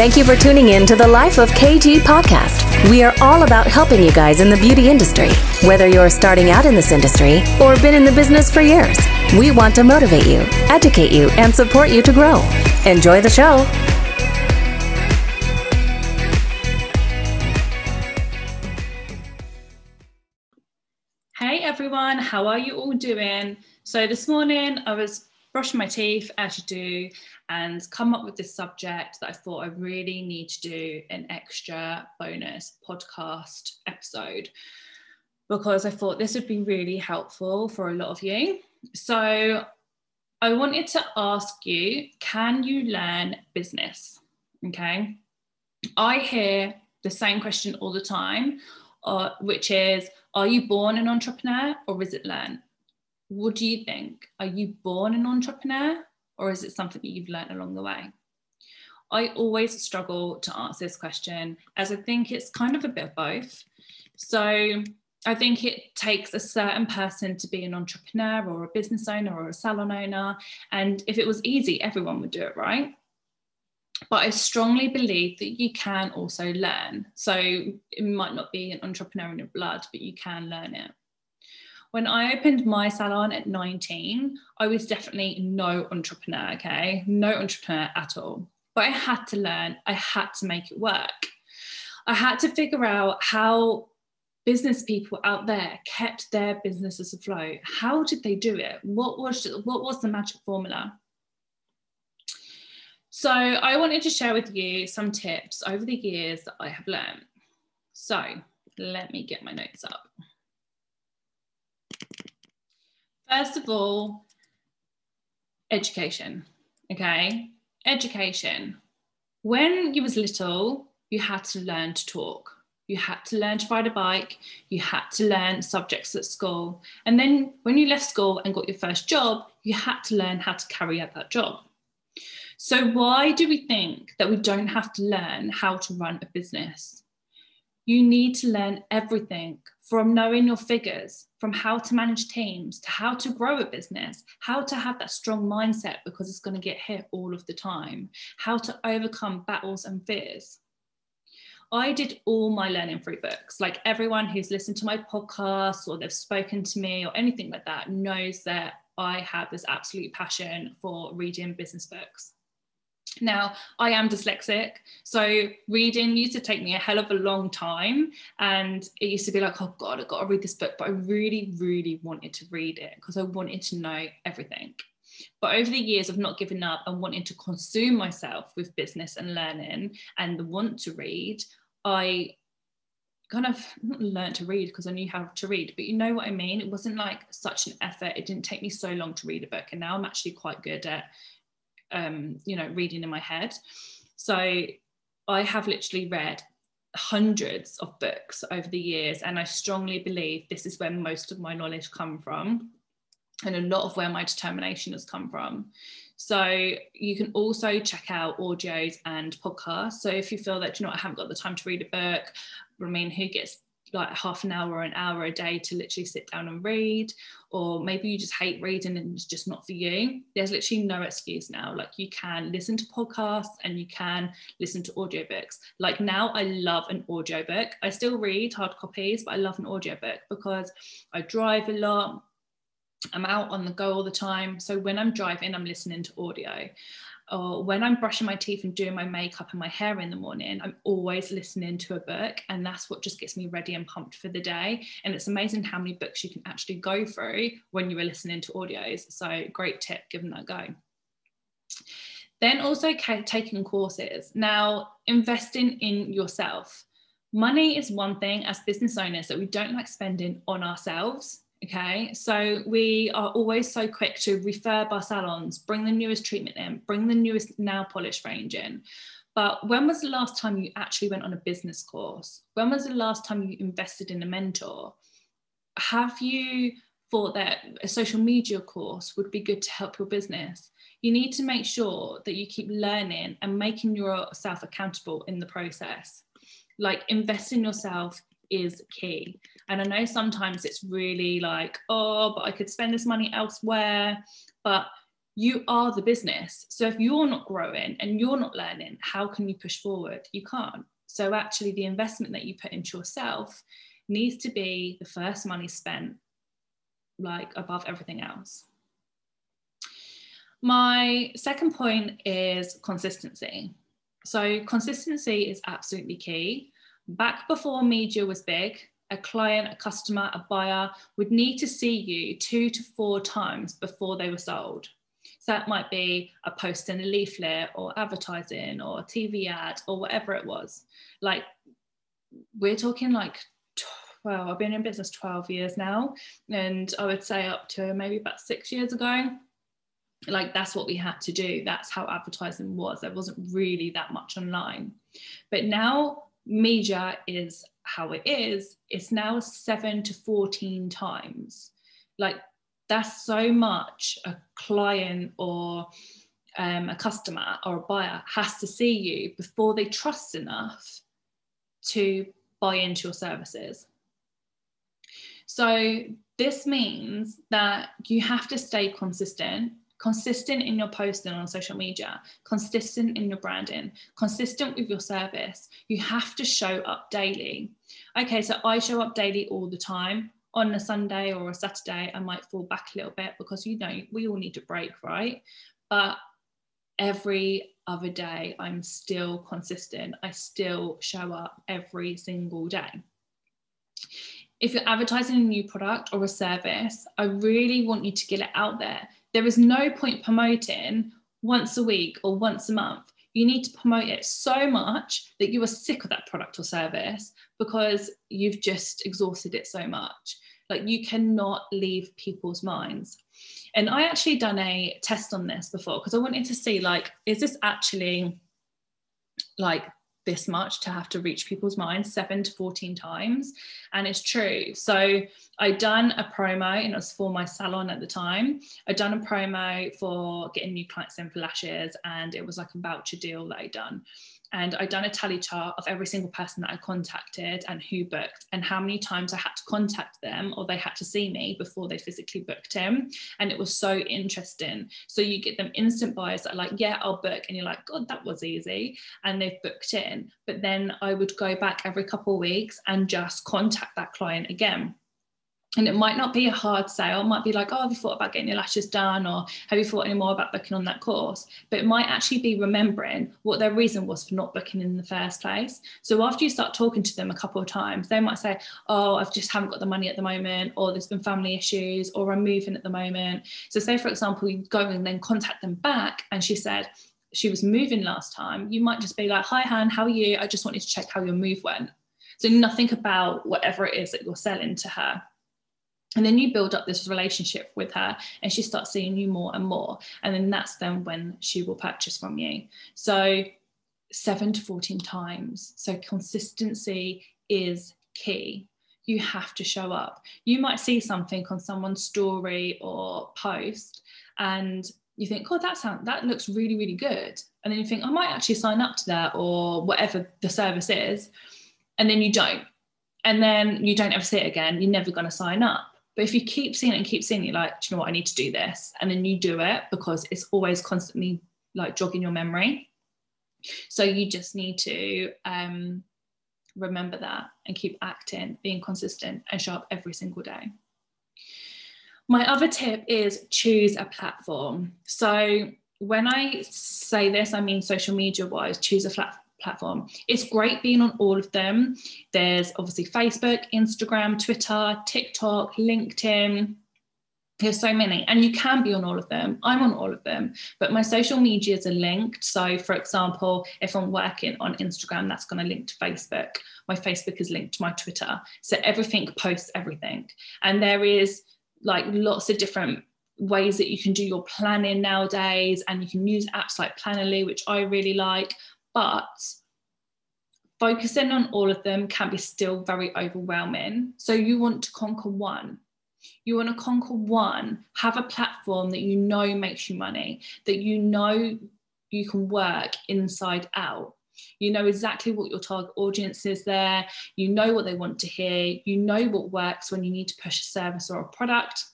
Thank you for tuning in to the Life of KG podcast. We are all about helping you guys in the beauty industry, whether you're starting out in this industry or been in the business for years. We want to motivate you, educate you, and support you to grow. Enjoy the show. Hey everyone, how are you all doing? So this morning I was brushing my teeth as you do and come up with this subject that I thought I really need to do an extra bonus podcast episode because I thought this would be really helpful for a lot of you. So I wanted to ask you can you learn business? Okay. I hear the same question all the time, uh, which is Are you born an entrepreneur or is it learned? What do you think? Are you born an entrepreneur or is it something that you've learned along the way? I always struggle to answer this question as I think it's kind of a bit of both. So I think it takes a certain person to be an entrepreneur or a business owner or a salon owner. And if it was easy, everyone would do it, right? But I strongly believe that you can also learn. So it might not be an entrepreneur in your blood, but you can learn it. When I opened my salon at 19, I was definitely no entrepreneur, okay? No entrepreneur at all. But I had to learn, I had to make it work. I had to figure out how business people out there kept their businesses afloat. How did they do it? What was what was the magic formula? So I wanted to share with you some tips over the years that I have learned. So let me get my notes up. First of all, education. Okay, education. When you was little, you had to learn to talk. You had to learn to ride a bike. You had to learn subjects at school. And then when you left school and got your first job, you had to learn how to carry out that job. So, why do we think that we don't have to learn how to run a business? You need to learn everything from knowing your figures, from how to manage teams, to how to grow a business, how to have that strong mindset because it's going to get hit all of the time, how to overcome battles and fears. I did all my learning through books. Like everyone who's listened to my podcast or they've spoken to me or anything like that knows that I have this absolute passion for reading business books. Now, I am dyslexic, so reading used to take me a hell of a long time. And it used to be like, oh God, I've got to read this book. But I really, really wanted to read it because I wanted to know everything. But over the years of not giving up and wanting to consume myself with business and learning and the want to read, I kind of learned to read because I knew how to read, but you know what I mean? It wasn't like such an effort. It didn't take me so long to read a book. And now I'm actually quite good at um, you know, reading in my head. So I have literally read hundreds of books over the years, and I strongly believe this is where most of my knowledge come from, and a lot of where my determination has come from. So you can also check out audios and podcasts. So if you feel that you know I haven't got the time to read a book, I mean, who gets like half an hour or an hour a day to literally sit down and read or maybe you just hate reading and it's just not for you. There's literally no excuse now. Like you can listen to podcasts and you can listen to audiobooks. Like now i love an audiobook. I still read hard copies but i love an audiobook because i drive a lot. I'm out on the go all the time. So when I'm driving, I'm listening to audio or when I'm brushing my teeth and doing my makeup and my hair in the morning, I'm always listening to a book. And that's what just gets me ready and pumped for the day. And it's amazing how many books you can actually go through when you are listening to audios. So, great tip, them that go. Then also taking courses. Now, investing in yourself. Money is one thing as business owners that we don't like spending on ourselves Okay, so we are always so quick to refurb our salons, bring the newest treatment in, bring the newest nail polish range in. But when was the last time you actually went on a business course? When was the last time you invested in a mentor? Have you thought that a social media course would be good to help your business? You need to make sure that you keep learning and making yourself accountable in the process. Like invest in yourself, is key. And I know sometimes it's really like, oh, but I could spend this money elsewhere. But you are the business. So if you're not growing and you're not learning, how can you push forward? You can't. So actually, the investment that you put into yourself needs to be the first money spent, like above everything else. My second point is consistency. So, consistency is absolutely key. Back before media was big, a client, a customer, a buyer would need to see you two to four times before they were sold. So that might be a post in a leaflet or advertising or a TV ad or whatever it was. Like we're talking like well, I've been in business 12 years now, and I would say up to maybe about six years ago, like that's what we had to do. That's how advertising was. There wasn't really that much online. But now media is how it is. It's now seven to 14 times. Like that's so much a client or um, a customer or a buyer has to see you before they trust enough to buy into your services. So, this means that you have to stay consistent, consistent in your posting on social media, consistent in your branding, consistent with your service. You have to show up daily. Okay, so I show up daily all the time on a Sunday or a Saturday, I might fall back a little bit because you know we all need a break, right? But every other day, I'm still consistent. I still show up every single day. If you're advertising a new product or a service, I really want you to get it out there. There is no point promoting once a week or once a month. You need to promote it so much that you are sick of that product or service because you've just exhausted it so much. Like you cannot leave people's minds. And I actually done a test on this before because I wanted to see like, is this actually like this much to have to reach people's minds seven to 14 times. And it's true. So I'd done a promo and it was for my salon at the time. I'd done a promo for getting new clients in for lashes and it was like a voucher deal that I'd done and I'd done a tally chart of every single person that I contacted and who booked and how many times I had to contact them or they had to see me before they physically booked in. And it was so interesting. So you get them instant buyers that are like, yeah, I'll book. And you're like, God, that was easy. And they've booked in. But then I would go back every couple of weeks and just contact that client again and it might not be a hard sale. It might be like, oh, have you thought about getting your lashes done? Or have you thought any more about booking on that course? But it might actually be remembering what their reason was for not booking in the first place. So after you start talking to them a couple of times, they might say, oh, I've just haven't got the money at the moment, or there's been family issues, or I'm moving at the moment. So say, for example, you go and then contact them back, and she said, she was moving last time, you might just be like, Hi, Han, how are you? I just wanted to check how your move went. So nothing about whatever it is that you're selling to her and then you build up this relationship with her and she starts seeing you more and more. And then that's then when she will purchase from you. So 7 to 14 times. So consistency is key. You have to show up. You might see something on someone's story or post and you think oh that sound that looks really really good. And then you think i might actually sign up to that or whatever the service is. And then you don't. And then you don't ever see it again. You're never going to sign up but if you keep seeing it and keep seeing it, like, do you know what, I need to do this. And then you do it because it's always constantly like jogging your memory. So you just need to um, remember that and keep acting, being consistent, and show up every single day. My other tip is choose a platform. So when I say this, I mean social media wise, choose a flat, platform. It's great being on all of them. There's obviously Facebook, Instagram, Twitter, TikTok, LinkedIn. There's so many, and you can be on all of them. I'm on all of them, but my social medias are linked. So, for example, if I'm working on Instagram, that's going to link to Facebook. My Facebook is linked to my Twitter. So, everything posts everything. And there is like lots of different ways that you can do your planning nowadays and you can use apps like Planoly which i really like but focusing on all of them can be still very overwhelming. So you want to conquer one. You want to conquer one, have a platform that you know makes you money, that you know you can work inside out. You know exactly what your target audience is there. You know what they want to hear. You know what works when you need to push a service or a product.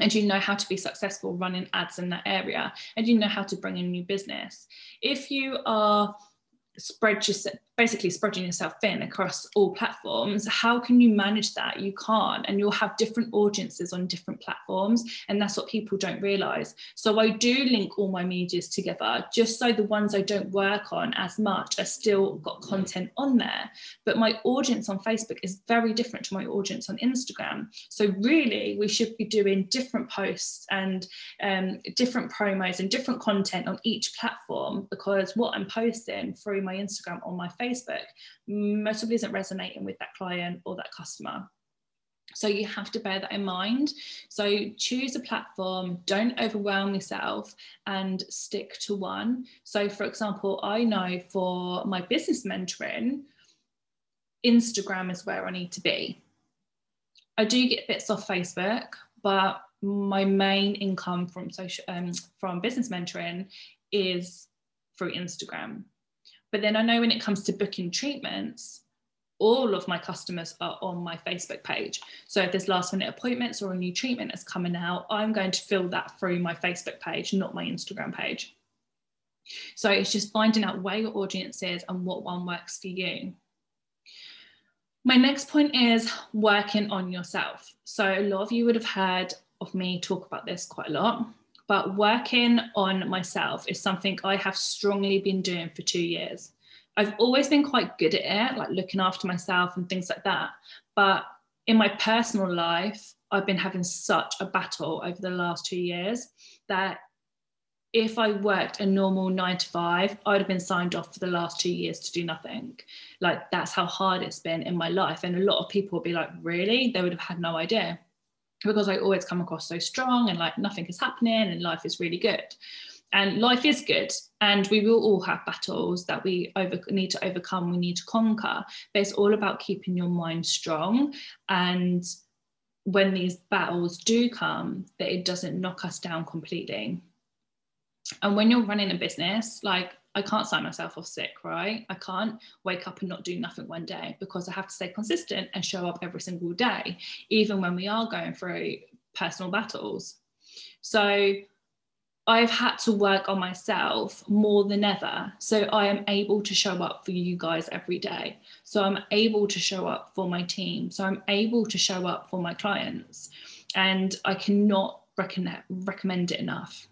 And you know how to be successful running ads in that area and you know how to bring in new business. If you are spread yourself basically spreading yourself thin across all platforms how can you manage that? You can't and you'll have different audiences on different platforms and that's what people don't realize. So i do link all my medias together just so the ones i don't work on as much are still got content on there. But my audience on facebook is very different to my audience on instagram. So really we should be doing different posts and um, different promos and different content on each platform because what i'm posting through my instagram on my facebook Facebook, most probably isn't resonating with that client or that customer. So you have to bear that in mind. So choose a platform, don't overwhelm yourself and stick to one. So, for example, I know for my business mentoring, Instagram is where I need to be. I do get bits off Facebook, but my main income from social um, from business mentoring is through Instagram. But then I know when it comes to booking treatments, all of my customers are on my Facebook page. So if there's last minute appointments or a new treatment that's coming out, I'm going to fill that through my Facebook page, not my Instagram page. So it's just finding out where your audience is and what one works for you. My next point is working on yourself. So a lot of you would have heard of me talk about this quite a lot but working on myself is something I have strongly been doing for two years. I've always been quite good at it, like looking after myself and things like that. But in my personal life, I've been having such a battle over the last two years that if I worked a normal nine to five, I'd have been signed off for the last two years to do nothing. Like that's how hard it's been in my life. And a lot of people would be like, really? They would have had no idea because I always come across so strong and like nothing is happening and life is really good. And life is good, and we will all have battles that we over, need to overcome, we need to conquer. But it's all about keeping your mind strong. And when these battles do come, that it doesn't knock us down completely. And when you're running a business, like I can't sign myself off sick, right? I can't wake up and not do nothing one day because I have to stay consistent and show up every single day, even when we are going through personal battles. So I've had to work on myself more than ever. So I am able to show up for you guys every day. So I'm able to show up for my team. So I'm able to show up for my clients. And I cannot recommend, it enough.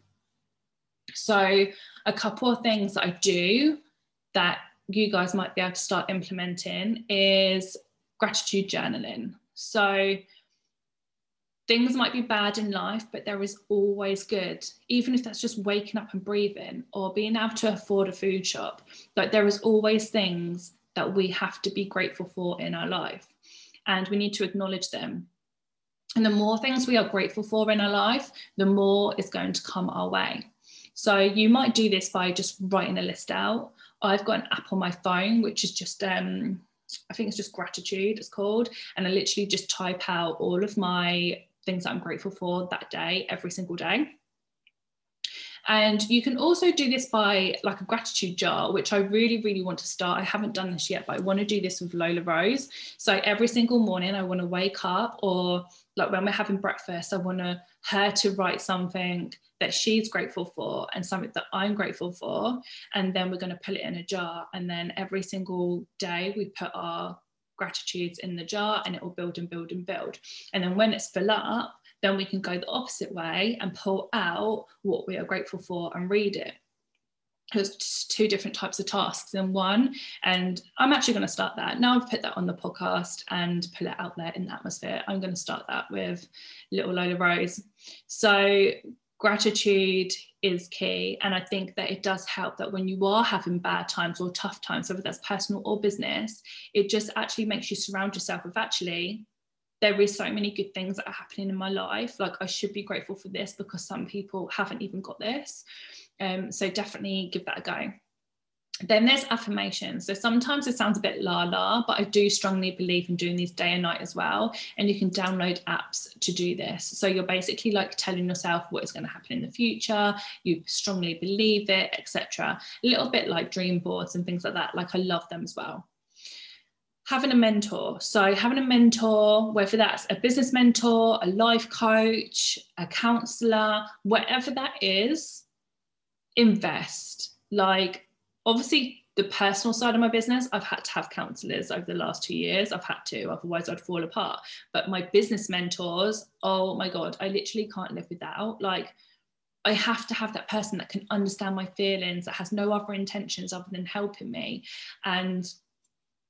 So, a couple of things I do that you guys might be able to start implementing is gratitude journaling. So, things might be bad in life, but there is always good, even if that's just waking up and breathing or being able to afford a food shop. Like, there is always things that we have to be grateful for in our life, and we need to acknowledge them. And the more things we are grateful for in our life, the more is going to come our way. So you might do this by just writing a list out. I've got an app on my phone, which is just, um, I think it's just gratitude, it's called. And I literally just type out all of my things that I'm grateful for that day, every single day. And you can also do this by like a gratitude jar, which I really, really want to start. I haven't done this yet, but I want to do this with Lola Rose. So every single morning, I want to wake up, or like when we're having breakfast, I want to, her to write something that she's grateful for and something that I'm grateful for. And then we're going to put it in a jar. And then every single day we put our gratitudes in the jar and it will build and build and build. And then when it's full up, then we can go the opposite way and pull out what we are grateful for and read it. There's two different types of tasks in one. And I'm actually going to start that. Now I've put that on the podcast and put it out there in the atmosphere. I'm going to start that with little Lola Rose. So gratitude is key. And I think that it does help that when you are having bad times or tough times, whether that's personal or business, it just actually makes you surround yourself with actually, there is so many good things that are happening in my life. Like I should be grateful for this because some people haven't even got this. Um, so definitely give that a go. Then there's affirmations. So sometimes it sounds a bit la la, but I do strongly believe in doing these day and night as well. And you can download apps to do this. So you're basically like telling yourself what is going to happen in the future. You strongly believe it, etc. A little bit like dream boards and things like that. Like I love them as well. having a mentor. So, having a mentor, whether that's a business mentor, a life coach, a counselor, whatever that is, invest. Like, obviously, the personal side of my business, I've had to have counselors over the last two years. I've had to, otherwise, I'd fall apart. But my business mentors, oh my God, I literally can't live without. Like, I have to have that person that can understand my feelings, that has no other intentions other than helping me. And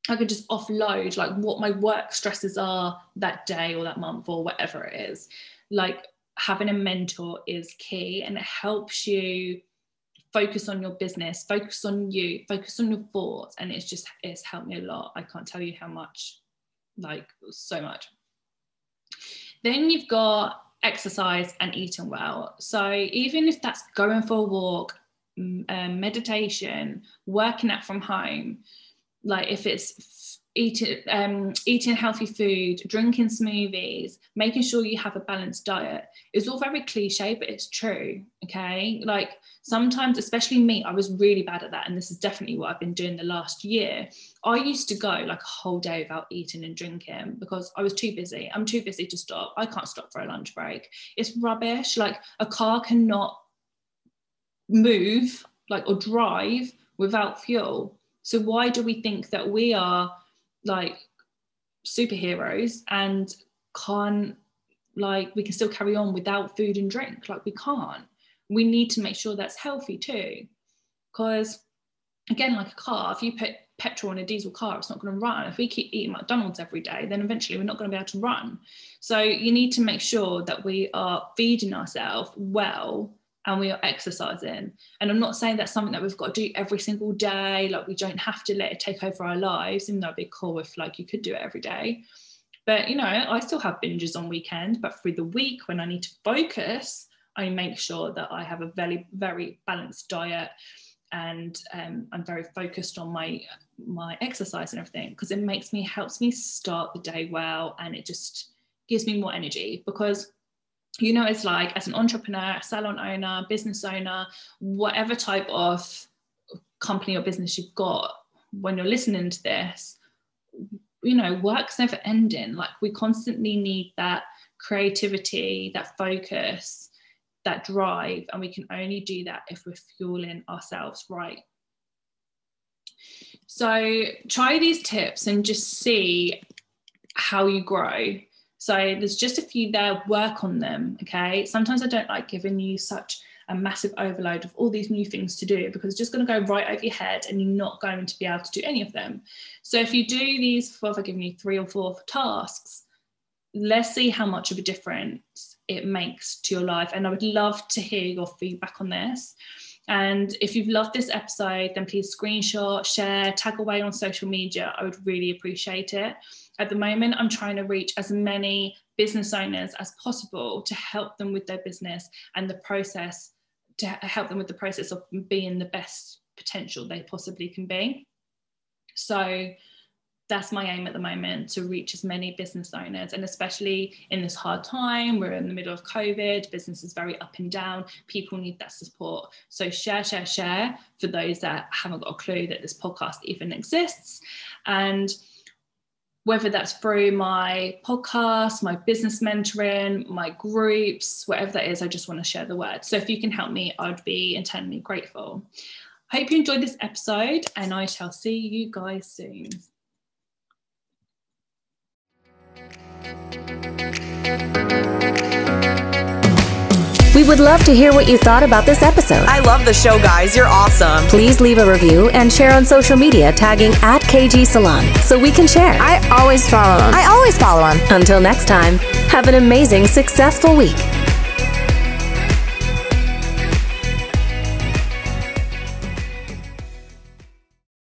I could just offload like what my work stresses are that day or that month or whatever it is. Like having a mentor is key and it helps you focus on your business, focus on you, focus on your thoughts. And it's just, it's helped me a lot. I can't tell you how much, like so much. Then you've got exercise and eating well. So even if that's going for a walk, um, meditation, working out from home, like if it's eating um, eating healthy food, drinking smoothies, making sure you have a balanced diet. It's all very cliche, but it's true. Okay, like sometimes, especially me, I was really bad at that, and this is definitely what I've been doing the last year. I used to go like a whole day without eating and drinking because I was too busy. I'm too busy to stop. I can't stop for a lunch break. It's rubbish. Like a car cannot move like or drive without fuel so why do we think that we are like superheroes and can't like we can still carry on without food and drink? Like we can't. We need to make sure that's healthy too. Because again, like a car, if you put petrol in a diesel car, it's not going to run. If we keep eating McDonald's every day, then eventually we're not going to be able to run. So you need to make sure that we are feeding ourselves well and we are exercising. And I'm not saying that's something that we've got to do every single day. Like we don't have to let it take over our lives, though it'd be cool if like you could do it every day. But you know, I still have binges on weekend, but through the week when I need to focus, I make sure that I have a very, very balanced diet and um, I'm very focused on my my exercise and everything because it makes me helps me start the day well and it just gives me more energy because you know it's like as an entrepreneur salon owner business owner whatever type of company or business you've got when you're listening to this you know work's never ending. Like we constantly need that creativity that focus that drive and we can only do that if we're fueling ourselves right. So try these tips and just see how you grow so there's just a few there, work on them. Okay. Sometimes I don't like giving you such a massive overload of all these new things to do because it's just going to go right over your head and you're not going to be able to do any of them. So if you do these, for if I you three or four tasks, let's see how much of a difference it makes to your life. And I would love to hear your feedback on this. And if you've loved this episode, then please screenshot, share, tag away on social media. I would really appreciate it. At the moment, I'm trying to reach as many business owners as possible to help them with their business and the process, to help them with the process of being the best potential they possibly can be. So, that's my aim at the moment to reach as many business owners and especially in this hard time we're in the middle of covid business is very up and down people need that support so share share share for those that haven't got a clue that this podcast even exists and whether that's through my podcast, my business mentoring, my groups, whatever that is, I just want to share the word. So if you can help me, I'd be eternally grateful. Hope you enjoyed this episode, and I shall see you guys soon. We would love to hear what you thought about this episode. I love the show, guys. You're awesome. Please leave a review and share on social media tagging at KG Salon so we can share. I always follow them. I always follow them. Until next time, have an amazing, successful week.